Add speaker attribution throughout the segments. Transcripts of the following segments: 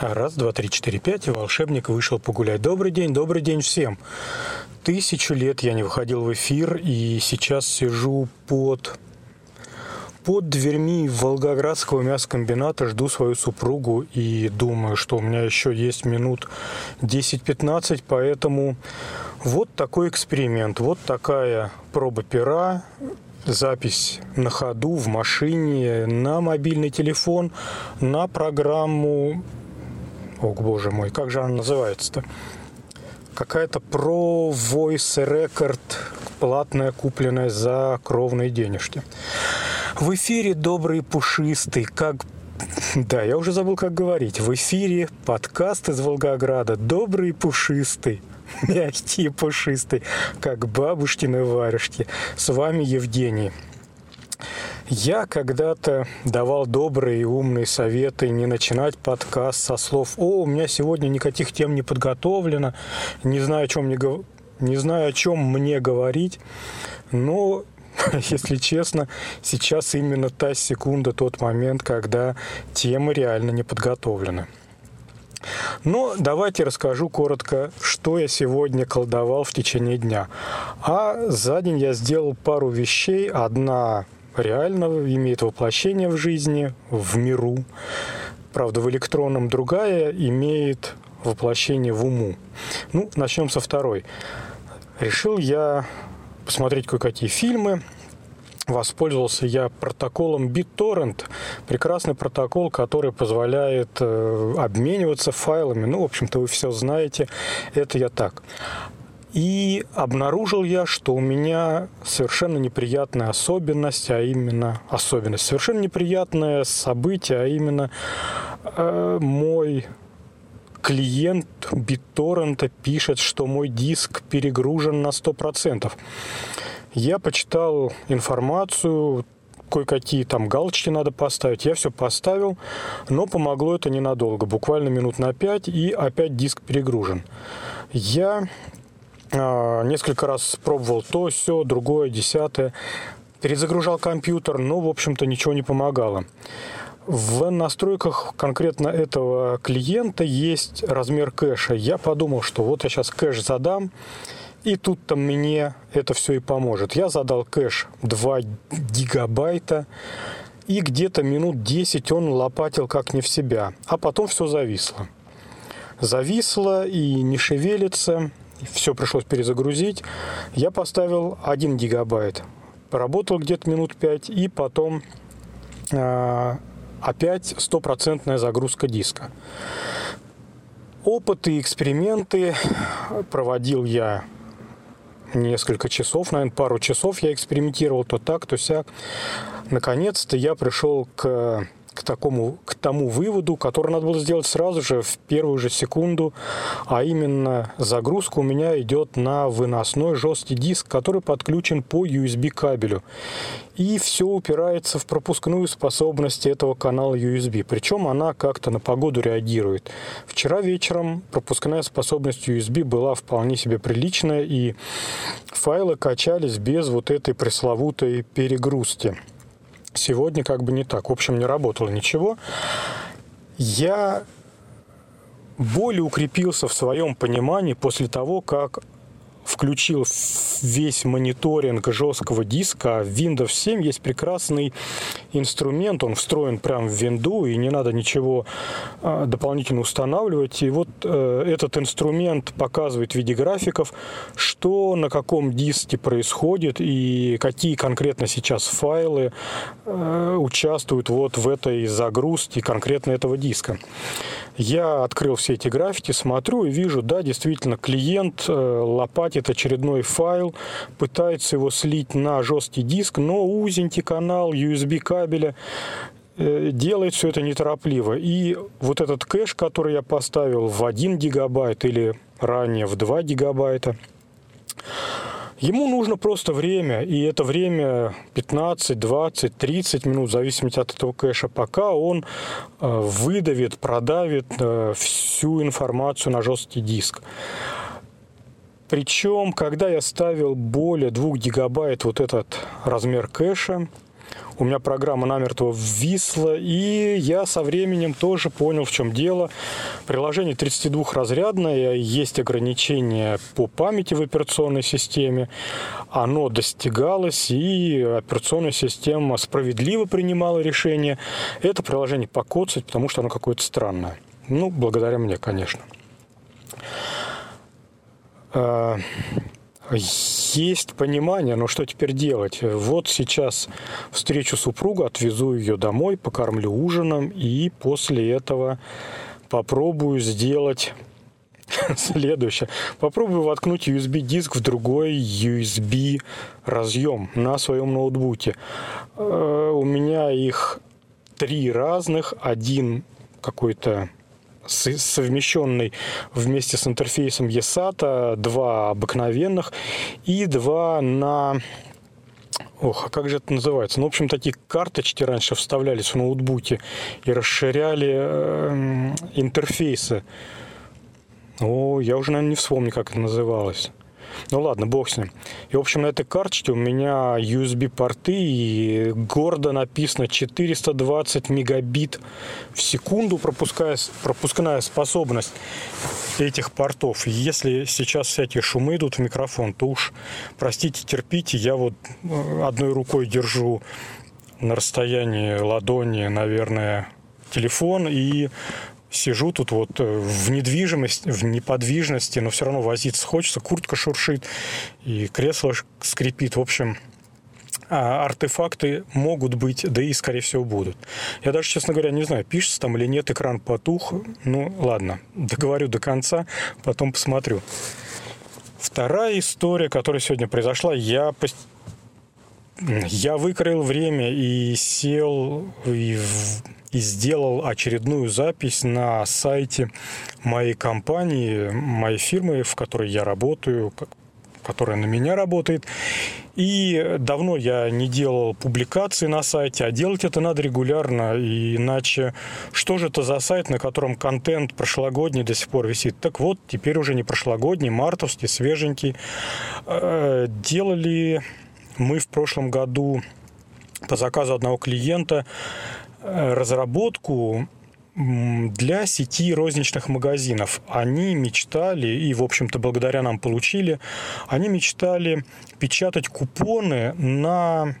Speaker 1: Раз, два, три, четыре, пять, и волшебник вышел погулять. Добрый день, добрый день всем. Тысячу лет я не выходил в эфир, и сейчас сижу под под дверьми Волгоградского мясокомбината жду свою супругу и думаю, что у меня еще есть минут 10-15, поэтому вот такой эксперимент, вот такая проба пера, запись на ходу, в машине, на мобильный телефон, на программу о, боже мой, как же она называется-то? Какая-то Pro Voice Record, платная, купленная за кровные денежки. В эфире добрый пушистый, как да, я уже забыл, как говорить. В эфире подкаст из Волгограда. Добрый пушистый, мягкий пушистый, как бабушкины варежки. С вами Евгений. Я когда-то давал добрые и умные советы не начинать подкаст со слов «О, у меня сегодня никаких тем не подготовлено, не знаю, о чем мне, не знаю, о чем мне говорить». Но, если честно, сейчас именно та секунда, тот момент, когда темы реально не подготовлены. Но давайте расскажу коротко, что я сегодня колдовал в течение дня. А за день я сделал пару вещей. Одна реально имеет воплощение в жизни, в миру. Правда, в электронном другая имеет воплощение в уму. Ну, начнем со второй. Решил я посмотреть кое-какие фильмы. Воспользовался я протоколом BitTorrent. Прекрасный протокол, который позволяет э, обмениваться файлами. Ну, в общем-то, вы все знаете. Это я так. И обнаружил я, что у меня совершенно неприятная особенность, а именно особенность, совершенно неприятное событие, а именно э, мой клиент BitTorrent пишет, что мой диск перегружен на 100%. Я почитал информацию, кое-какие там галочки надо поставить. Я все поставил, но помогло это ненадолго, буквально минут на 5, и опять диск перегружен. Я несколько раз пробовал то, все, другое, десятое. Перезагружал компьютер, но, в общем-то, ничего не помогало. В настройках конкретно этого клиента есть размер кэша. Я подумал, что вот я сейчас кэш задам, и тут-то мне это все и поможет. Я задал кэш 2 гигабайта, и где-то минут 10 он лопатил как не в себя. А потом все зависло. Зависло и не шевелится все пришлось перезагрузить. Я поставил 1 гигабайт. Поработал где-то минут 5 и потом э, опять стопроцентная загрузка диска. Опыты и эксперименты проводил я несколько часов, наверное, пару часов я экспериментировал то так, то сяк. Наконец-то я пришел к к, такому, к тому выводу, который надо было сделать сразу же, в первую же секунду, а именно загрузка у меня идет на выносной жесткий диск, который подключен по USB кабелю. И все упирается в пропускную способность этого канала USB. Причем она как-то на погоду реагирует. Вчера вечером пропускная способность USB была вполне себе приличная, и файлы качались без вот этой пресловутой перегрузки. Сегодня как бы не так. В общем, не работало ничего. Я более укрепился в своем понимании после того, как включил весь мониторинг жесткого диска. В Windows 7 есть прекрасный инструмент, он встроен прямо в винду, и не надо ничего а, дополнительно устанавливать. И вот э, этот инструмент показывает в виде графиков, что на каком диске происходит и какие конкретно сейчас файлы э, участвуют вот в этой загрузке конкретно этого диска. Я открыл все эти графики, смотрю и вижу, да, действительно, клиент э, лопатит очередной файл, пытается его слить на жесткий диск, но узенький канал USB кабеля э, делает все это неторопливо. И вот этот кэш, который я поставил в 1 гигабайт или ранее в 2 гигабайта, Ему нужно просто время, и это время 15, 20, 30 минут, в зависимости от этого кэша, пока он э, выдавит, продавит э, всю информацию на жесткий диск. Причем, когда я ставил более 2 гигабайт вот этот размер кэша, у меня программа намертво ввисла, и я со временем тоже понял, в чем дело. Приложение 32-разрядное, есть ограничения по памяти в операционной системе. Оно достигалось, и операционная система справедливо принимала решение это приложение покоцать, потому что оно какое-то странное. Ну, благодаря мне, конечно. Есть понимание, но что теперь делать? Вот сейчас встречу супругу, отвезу ее домой, покормлю ужином и после этого попробую сделать следующее. Попробую воткнуть USB-диск в другой USB разъем на своем ноутбуке. Э, у меня их три разных. Один какой-то совмещенный вместе с интерфейсом ESATA, два обыкновенных и два на Ох, а как же это называется? Ну, в общем, такие карточки раньше вставлялись в ноутбуки и расширяли э, интерфейсы. О, я уже, наверное, не вспомню, как это называлось. Ну ладно, бог с ним. И, в общем, на этой карточке у меня USB-порты, и гордо написано 420 мегабит в секунду пропуская, пропускная способность этих портов. Если сейчас всякие шумы идут в микрофон, то уж, простите, терпите, я вот э, одной рукой держу на расстоянии ладони, наверное, телефон и сижу тут вот э, в недвижимости, в неподвижности, но все равно возиться хочется, куртка шуршит и кресло скрипит. В общем, а, артефакты могут быть, да и, скорее всего, будут. Я даже, честно говоря, не знаю, пишется там или нет, экран потух. Ну, ладно, договорю до конца, потом посмотрю. Вторая история, которая сегодня произошла, я я выкроил время и сел и и сделал очередную запись на сайте моей компании, моей фирмы, в которой я работаю, которая на меня работает. И давно я не делал публикации на сайте, а делать это надо регулярно, иначе что же это за сайт, на котором контент прошлогодний до сих пор висит? Так вот, теперь уже не прошлогодний, мартовский, свеженький. Э, делали мы в прошлом году по заказу одного клиента разработку для сети розничных магазинов. Они мечтали, и, в общем-то, благодаря нам получили, они мечтали печатать купоны на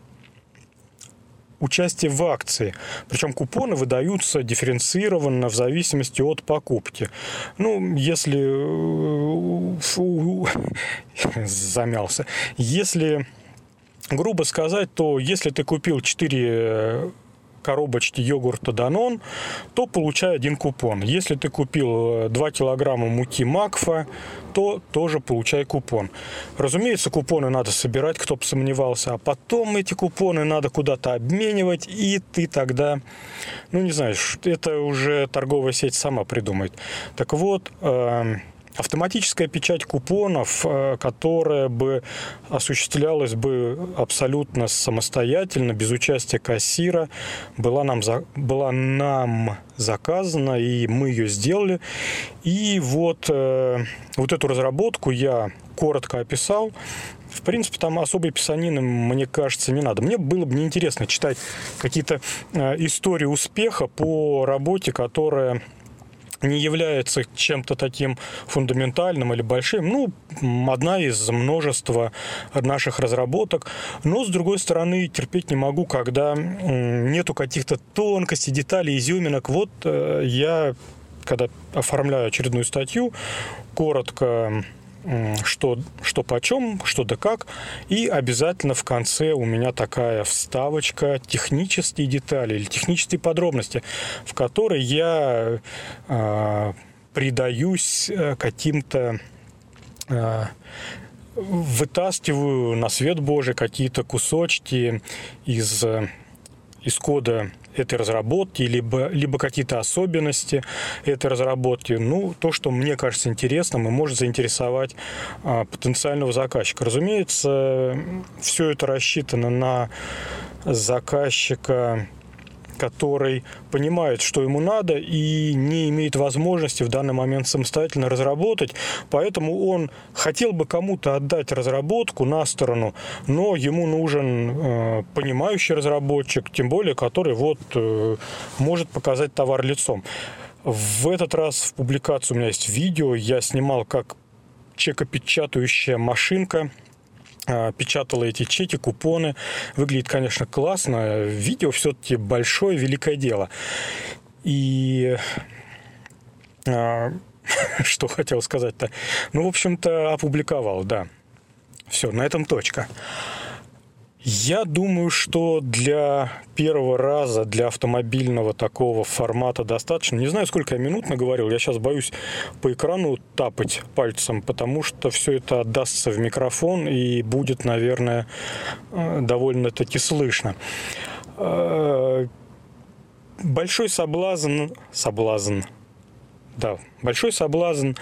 Speaker 1: участие в акции. Причем купоны выдаются дифференцированно в зависимости от покупки. Ну, если... Э, замялся. Если грубо сказать, то если ты купил 4 коробочки йогурта Данон, то получай один купон. Если ты купил 2 э, килограмма муки Макфа, то тоже получай купон. Разумеется, купоны надо собирать, кто бы сомневался, а потом эти купоны надо куда-то обменивать, и ты тогда, ну не знаю, это уже торговая сеть сама придумает. Так вот, э, автоматическая печать купонов, э, которая бы осуществлялась бы абсолютно самостоятельно, без участия кассира, была нам, за, была нам заказана, и мы ее сделали. И вот, э, вот эту разработку я коротко описал. В принципе, там особой писанины, мне кажется, не надо. Мне было бы неинтересно читать какие-то э, истории успеха по работе, которая не является чем-то таким фундаментальным или большим. Ну, одна из множества наших разработок. Но, с другой стороны, терпеть не могу, когда нету каких-то тонкостей, деталей, изюминок. Вот э, я, когда оформляю очередную статью, коротко что, что почем, что да как. И обязательно в конце у меня такая вставочка технические детали или технические подробности, в которой я э, придаюсь э, каким-то э, вытаскиваю на свет Божий какие-то кусочки из, из кода этой разработки, либо, либо какие-то особенности этой разработки. Ну, то, что мне кажется интересным и может заинтересовать а, потенциального заказчика. Разумеется, все это рассчитано на заказчика который понимает, что ему надо и не имеет возможности в данный момент самостоятельно разработать, поэтому он хотел бы кому-то отдать разработку на сторону, но ему нужен э, понимающий разработчик, тем более, который вот э, может показать товар лицом. В этот раз в публикации у меня есть видео, я снимал, как чекопечатающая машинка печатала эти чеки, купоны. Выглядит, конечно, классно. Видео все-таки большое, великое дело. И а, что хотел сказать-то? Ну, в общем-то, опубликовал, да. Все, на этом точка. Я думаю, что для первого раза, для автомобильного такого формата достаточно. Не знаю, сколько я минут наговорил. Я сейчас боюсь по экрану тапать пальцем, потому что все это отдастся в микрофон и будет, наверное, э, довольно-таки слышно. Э, большой соблазн... Соблазн. Да, большой соблазн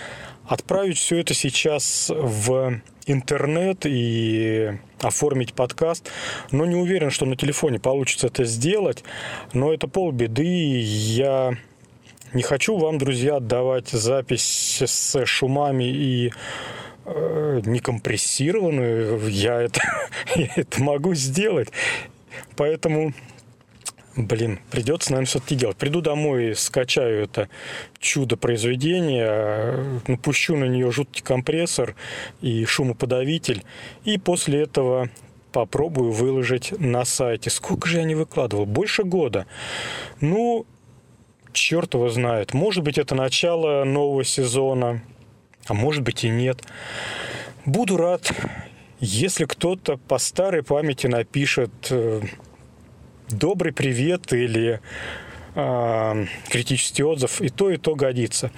Speaker 1: отправить все это сейчас в интернет и оформить подкаст, но не уверен, что на телефоне получится это сделать, но это полбеды, я не хочу вам, друзья, отдавать запись с шумами и э, некомпрессированную, я это, я это могу сделать, поэтому Блин, придется, наверное, все-таки делать. Приду домой, скачаю это чудо произведения, напущу на нее жуткий компрессор и шумоподавитель, и после этого попробую выложить на сайте. Сколько же я не выкладывал? Больше года. Ну, черт его знает. Может быть, это начало нового сезона, а может быть и нет. Буду рад, если кто-то по старой памяти напишет э, добрый привет или э, критический отзыв, и то, и то годится.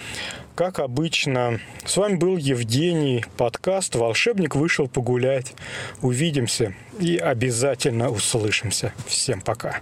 Speaker 1: Как обычно, с вами был Евгений, подкаст «Волшебник вышел погулять». Увидимся и обязательно услышимся. Всем пока.